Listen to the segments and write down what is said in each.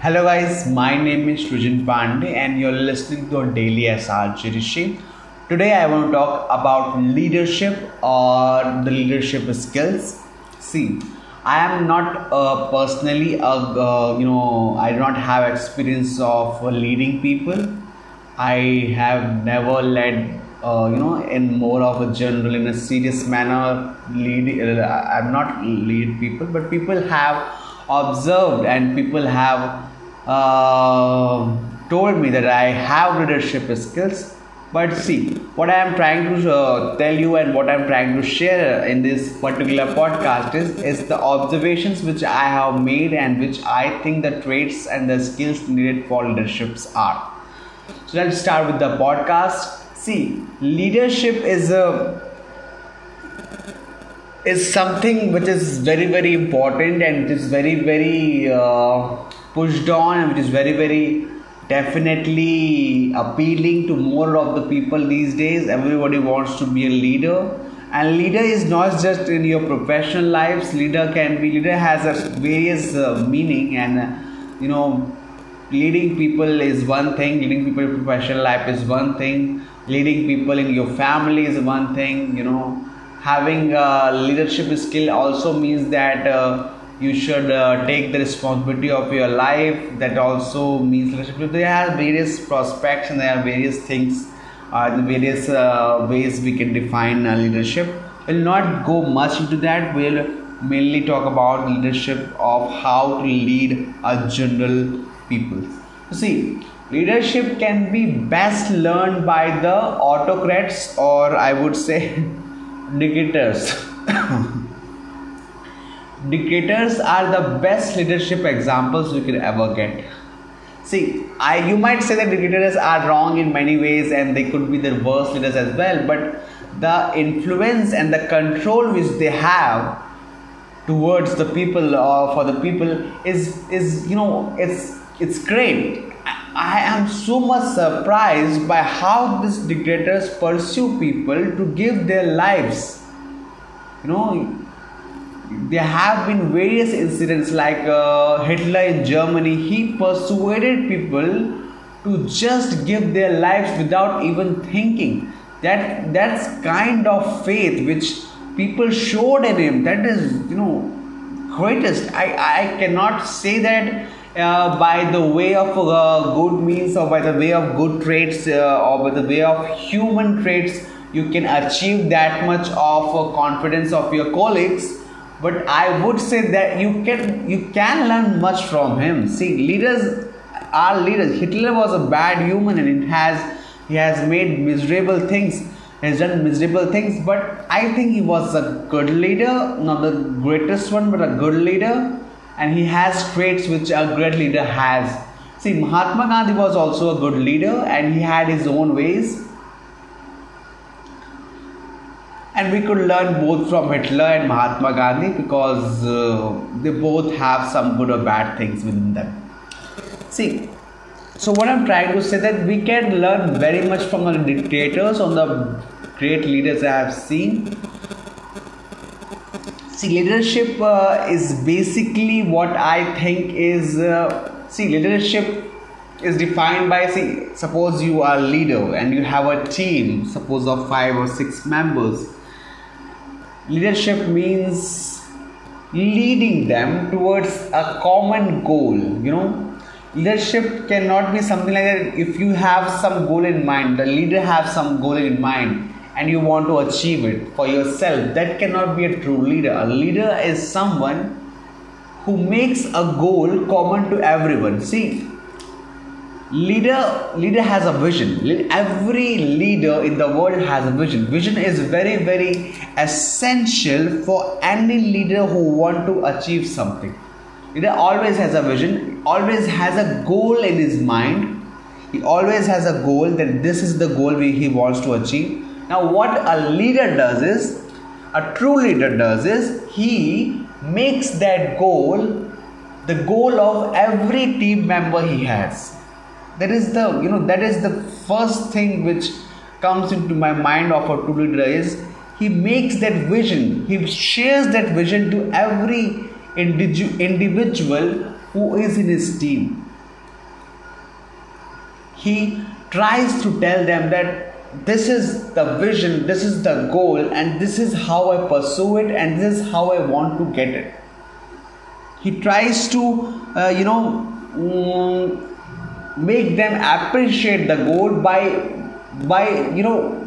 Hello guys, my name is Srujan Pandey and you're listening to daily SRG Rishi. Today I want to talk about leadership or the leadership skills. See, I am not uh, personally a uh, you know I do not have experience of leading people. I have never led uh, you know in more of a general in a serious manner lead. Uh, I'm not lead people, but people have observed and people have uh, told me that I have leadership skills. But see, what I am trying to uh, tell you and what I am trying to share in this particular podcast is, is the observations which I have made and which I think the traits and the skills needed for leaderships are. So let's start with the podcast. See, leadership is a is something which is very very important and it is very very uh, pushed on and which is very very definitely appealing to more of the people these days. Everybody wants to be a leader. And leader is not just in your professional lives. Leader can be leader has a various uh, meaning and uh, you know leading people is one thing. Leading people in professional life is one thing. Leading people in your family is one thing you know having a leadership skill also means that uh, you should uh, take the responsibility of your life. That also means leadership. There are various prospects and there are various things uh, various uh, ways we can define uh, leadership. We'll not go much into that. We'll mainly talk about leadership of how to lead a general people. See leadership can be best learned by the autocrats or i would say dictators dictators are the best leadership examples you can ever get. See i you might say that dictators are wrong in many ways and they could be the worst leaders as well but the influence and the control which they have towards the people or for the people is is you know it's it's great I am so much surprised by how these dictators pursue people to give their lives. You know, there have been various incidents like uh, Hitler in Germany, he persuaded people to just give their lives without even thinking. That that's kind of faith which people showed in him. That is, you know, greatest. I, I cannot say that uh, by the way of uh, good means or by the way of good traits uh, or by the way of human traits you can achieve that much of uh, confidence of your colleagues. But i would say that you can you can learn much from him. See leaders are leaders. Hitler was a bad human and it has he has made miserable things. Has done miserable things but i think he was a good leader not the greatest one but a good leader and he has traits which a great leader has see mahatma gandhi was also a good leader and he had his own ways and we could learn both from Hitler and Mahatma Gandhi because uh, they both have some good or bad things within them. See, so what I'm trying to say that we can learn very much from the dictators, on the great leaders I have seen. See, leadership uh, is basically what I think is. Uh, see, leadership is defined by see suppose you are a leader and you have a team suppose of five or six members leadership means leading them towards a common goal you know leadership cannot be something like that if you have some goal in mind the leader has some goal in mind and you want to achieve it for yourself. That cannot be a true leader. A leader is someone who makes a goal common to everyone. See leader leader has a vision. Every leader in the world has a vision. Vision is very very essential for any leader who want to achieve something. Leader always has a vision always has a goal in his mind. He always has a goal that this is the goal he wants to achieve now what a leader does is a true leader does is he makes that goal the goal of every team member he has. That is the you know that is the first thing which comes into my mind of a true leader is he makes that vision. He shares that vision to every individual who is in his team. He tries to tell them that this is the vision, this is the goal, and this is how I pursue it, and this is how I want to get it. He tries to, uh, you know, mm, make them appreciate the goal by, by you know,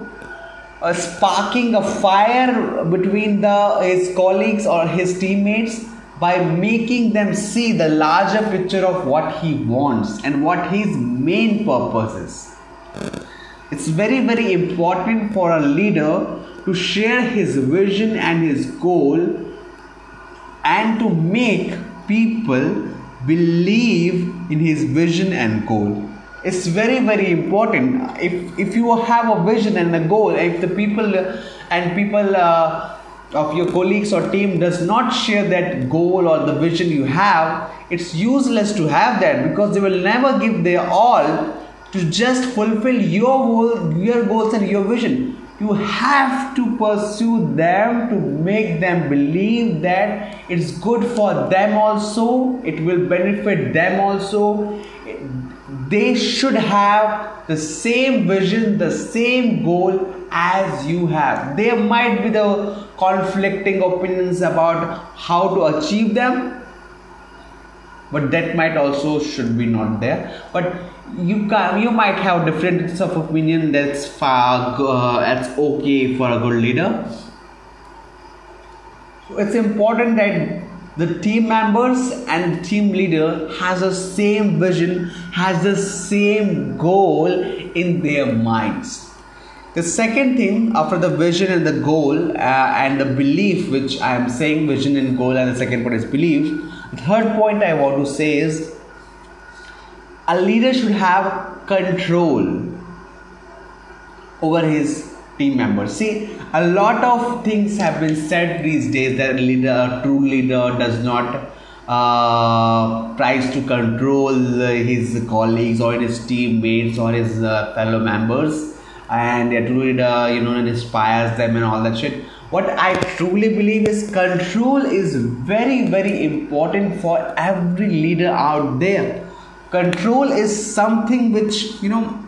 uh, sparking a fire between the his colleagues or his teammates by making them see the larger picture of what he wants and what his main purpose is. It's very, very important for a leader to share his vision and his goal and to make people believe in his vision and goal. It's very, very important. If, if you have a vision and a goal, if the people and people uh, of your colleagues or team does not share that goal or the vision you have, it's useless to have that because they will never give their all to just fulfill your goal, your goals and your vision. You have to pursue them to make them believe that it's good for them also, it will benefit them also. They should have the same vision, the same goal as you have. There might be the conflicting opinions about how to achieve them, but that might also should be not there. But you can you might have differences of opinion that's far uh, that's okay for a good leader so it's important that the team members and the team leader has the same vision has the same goal in their minds the second thing after the vision and the goal uh, and the belief which i am saying vision and goal and the second point is belief third point i want to say is a leader should have control over his team members. See, a lot of things have been said these days that a leader, a true leader, does not uh, tries to control his colleagues or his teammates or his uh, fellow members, and a true leader, you know, inspires them and all that shit. What I truly believe is control is very, very important for every leader out there. Control is something which you know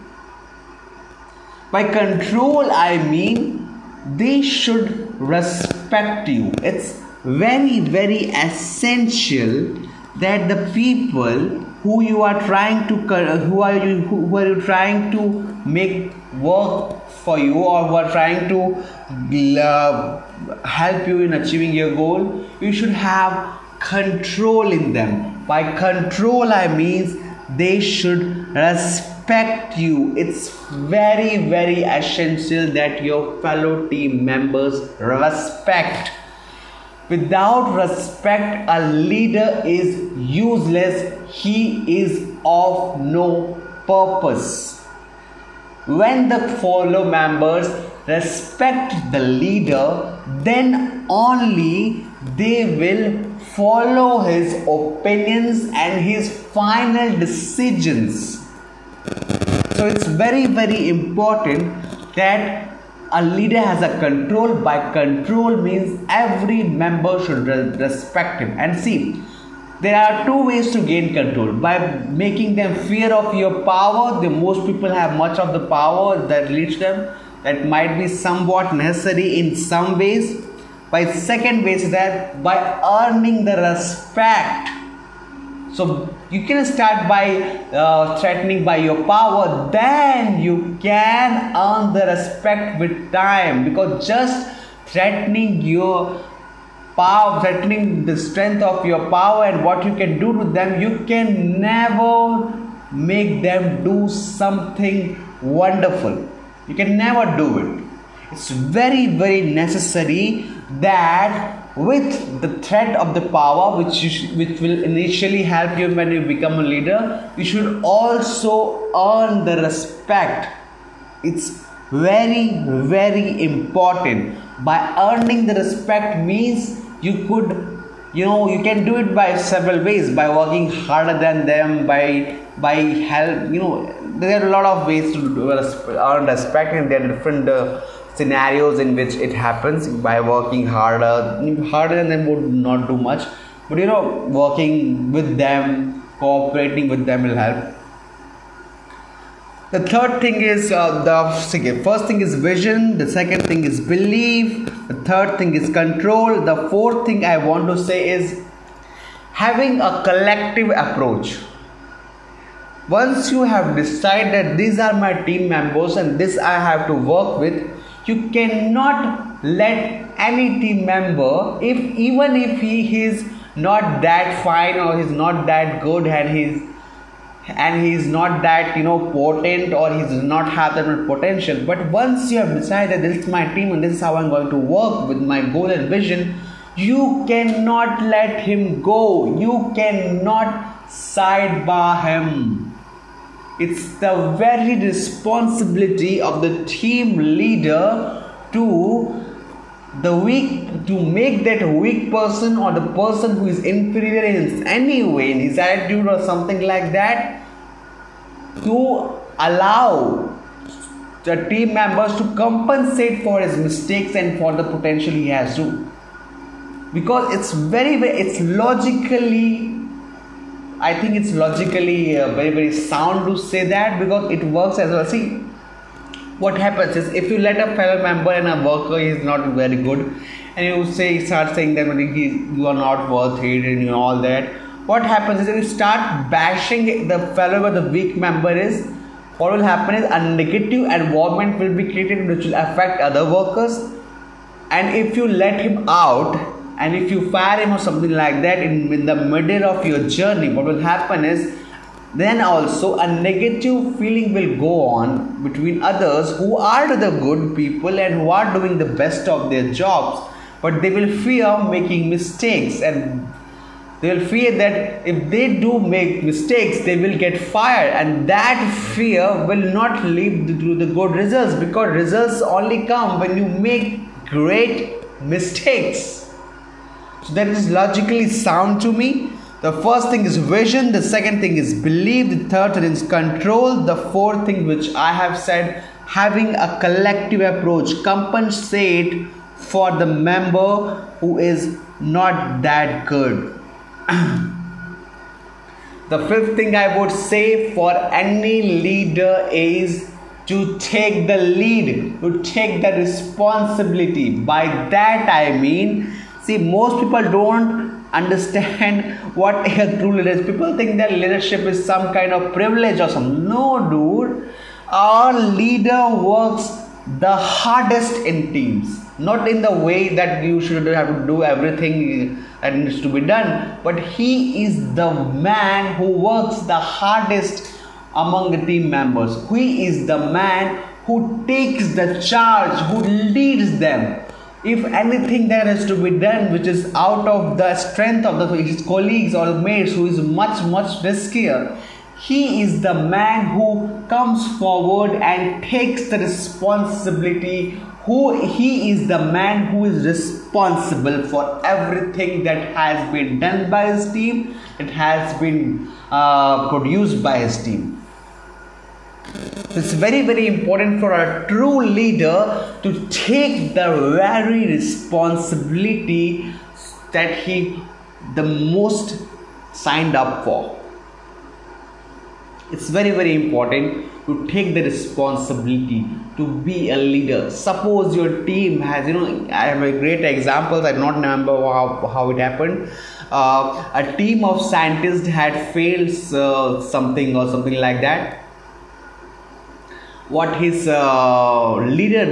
by control i mean they should respect you. It's very very essential that the people who you are trying to who are you who are you trying to make work for you or who are trying to help you in achieving your goal you should have control in them. By control i means they should respect you. It's very very essential that your fellow team members respect. Without respect a leader is useless. He is of no purpose. When the fellow members respect the leader then only they will follow his opinions and his final decisions. So it's very, very important that a leader has a control. By control means every member should respect him. And see, there are two ways to gain control by making them fear of your power. The most people have much of the power that leads them. That might be somewhat necessary in some ways. By second base that by earning the respect. So you can start by uh, threatening by your power then you can earn the respect with time. Because just threatening your power threatening the strength of your power and what you can do to them you can never make them do something wonderful you can never do it. It's very very necessary that with the threat of the power which sh- which will initially help you when you become a leader you should also earn the respect. It's very very important. By earning the respect means you could you know you can do it by several ways. By working harder than them by by help you know there are a lot of ways to earn respect and there are different uh, scenarios in which it happens. By working harder harder than them would not do much. But you know working with them cooperating with them will help. The third thing is uh, the first thing is vision the second thing is belief the third thing is control the fourth thing i want to say is having a collective approach once you have decided these are my team members and this i have to work with you cannot let any team member if even if he is not that fine or he's not that good and he's and he's not that you know potent or he does not have that much potential but once you have decided this is my team and this is how i'm going to work with my goal and vision you cannot let him go. You cannot sidebar him it's the very responsibility of the team leader to the weak to make that weak person or the person who is inferior in any way in his attitude or something like that to allow the team members to compensate for his mistakes and for the potential he has to. Because it's very very it's logically i think it's logically uh, very very sound to say that because it works as well. See what happens is if you let a fellow member and a worker is not very good and you say start saying that you are not worth it and all that what happens is if you start bashing the fellow or the weak member is what will happen is a negative environment will be created which will affect other workers. And if you let him out and if you fire him or something like that in, in the middle of your journey what will happen is then also a negative feeling will go on between others who are the good people and who are doing the best of their jobs. But they will fear making mistakes and they will fear that if they do make mistakes they will get fired. And that fear will not lead to the good results because results only come when you make great mistakes so that is logically sound to me the first thing is vision, the second thing is belief, the third thing is control, the fourth thing, which I have said, having a collective approach, compensate for the member who is not that good. the fifth thing I would say for any leader is to take the lead, to take the responsibility. By that I mean, see, most people don't understand what a true leader is. People think that leadership is some kind of privilege or something. No, dude. Our leader works the hardest in teams. Not in the way that you should have to do everything that needs to be done, but he is the man who works the hardest among the team members. He is the man who takes the charge, who leads them if anything that has to be done which is out of the strength of the, his colleagues or mates who is much much riskier he is the man who comes forward and takes the responsibility. Who he is the man who is responsible for everything that has been done by his team. It has been uh, produced by his team it's very, very important for a true leader to take the very responsibility that he the most signed up for. It's very, very important to take the responsibility to be a leader. Suppose your team has, you know, I have a great example, I do not remember how, how it happened. Uh, a team of scientists had failed uh, something or something like that what his uh, leader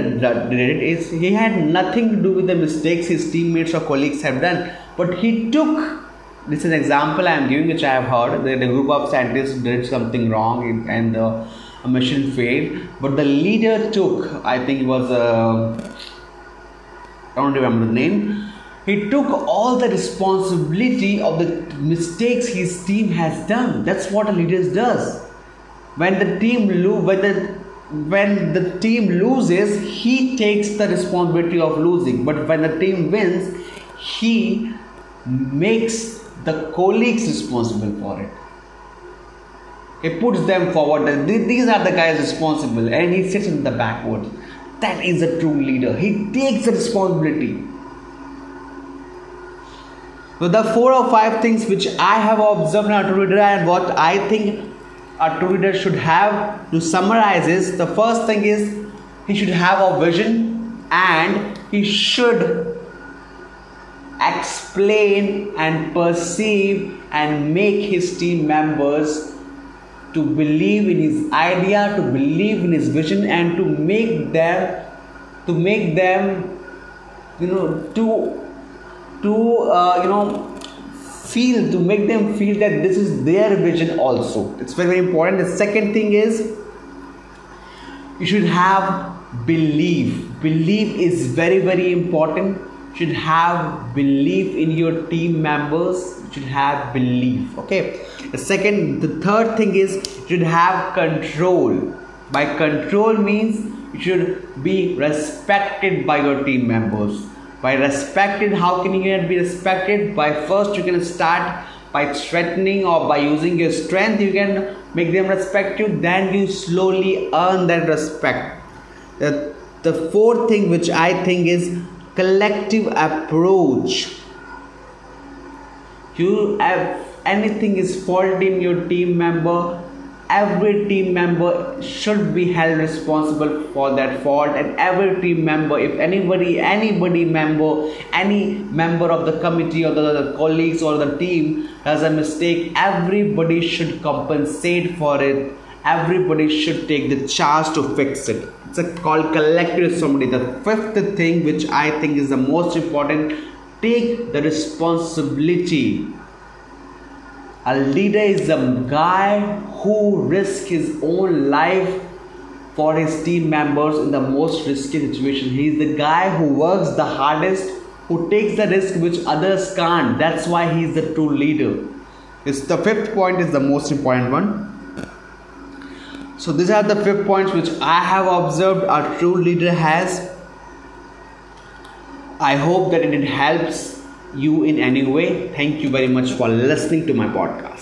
did is he had nothing to do with the mistakes his teammates or colleagues have done. But he took this is an example i am giving which i have heard that a group of scientists did something wrong and the mission failed. But the leader took i think it was uh, i don't remember the name. He took all the responsibility of the mistakes his team has done. That's what a leader does. When the team lo- when the when the team loses, he takes the responsibility of losing. But when the team wins, he makes the colleagues responsible for it. He puts them forward. These are the guys responsible, and he sits in the backward. That is a true leader. He takes the responsibility. So the four or five things which I have observed in leader and what I think a true leader should have to summarize is the first thing is he should have a vision and he should explain and perceive and make his team members to believe in his idea to believe in his vision and to make them to make them you know to to uh, you know feel to make them feel that this is their vision also. It's very, very important. The second thing is you should have belief. Belief is very very important. You should have belief in your team members. You should have belief okay? The second the third thing is you should have control. By control means you should be respected by your team members by respected how can you be respected? By first you can start by threatening or by using your strength you can make them respect you. Then you slowly earn that respect. The, the fourth thing which i think is collective approach. You have anything is fault in your team member every team member should be held responsible for that fault. And every team member if anybody anybody member any member of the committee or the, the colleagues or the team does a mistake everybody should compensate for it. Everybody should take the charge to fix it. It's a called collective responsibility the fifth thing which i think is the most important take the responsibility a leader is a guy who risks his own life for his team members in the most risky situation. He is the guy who works the hardest, who takes the risk which others can't. That's why he is the true leader. It's the fifth point is the most important one. So these are the fifth points which I have observed a true leader has. I hope that it helps you in any way. Thank you very much for listening to my podcast.